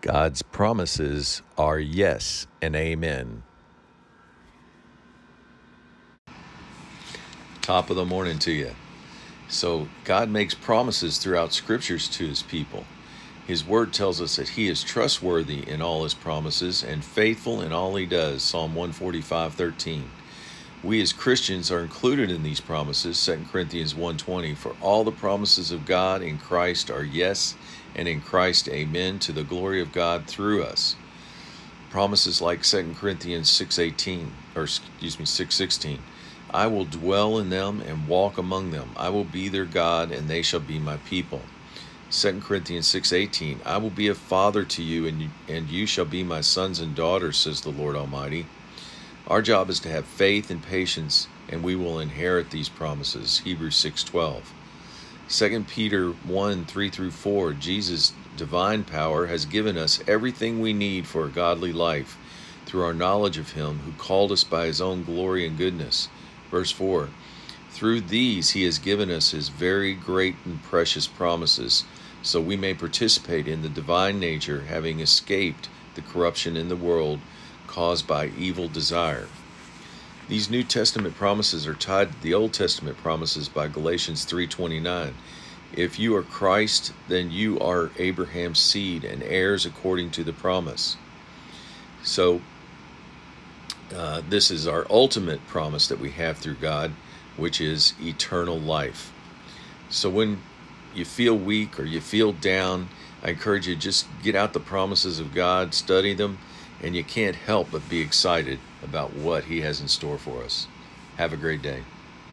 God's promises are yes and amen. Top of the morning to you. So, God makes promises throughout scriptures to his people. His word tells us that he is trustworthy in all his promises and faithful in all he does. Psalm 145:13. We as Christians are included in these promises. 2 Corinthians 1:20 For all the promises of God in Christ are yes and in Christ amen to the glory of God through us. Promises like 2 Corinthians 6:18 or excuse me 6:16 I will dwell in them and walk among them. I will be their God and they shall be my people. 2 Corinthians 6:18 I will be a father to you and you, and you shall be my sons and daughters says the Lord Almighty. Our job is to have faith and patience and we will inherit these promises. Hebrews 6:12. 2 Peter 1 3 through 4 Jesus' divine power has given us everything we need for a godly life through our knowledge of Him who called us by His own glory and goodness. Verse 4 Through these He has given us His very great and precious promises, so we may participate in the divine nature, having escaped the corruption in the world caused by evil desire. These New Testament promises are tied to the Old Testament promises by Galatians 3:29. If you are Christ, then you are Abraham's seed and heirs according to the promise. So uh, this is our ultimate promise that we have through God, which is eternal life. So when you feel weak or you feel down, I encourage you just get out the promises of God, study them, and you can't help but be excited about what He has in store for us. Have a great day.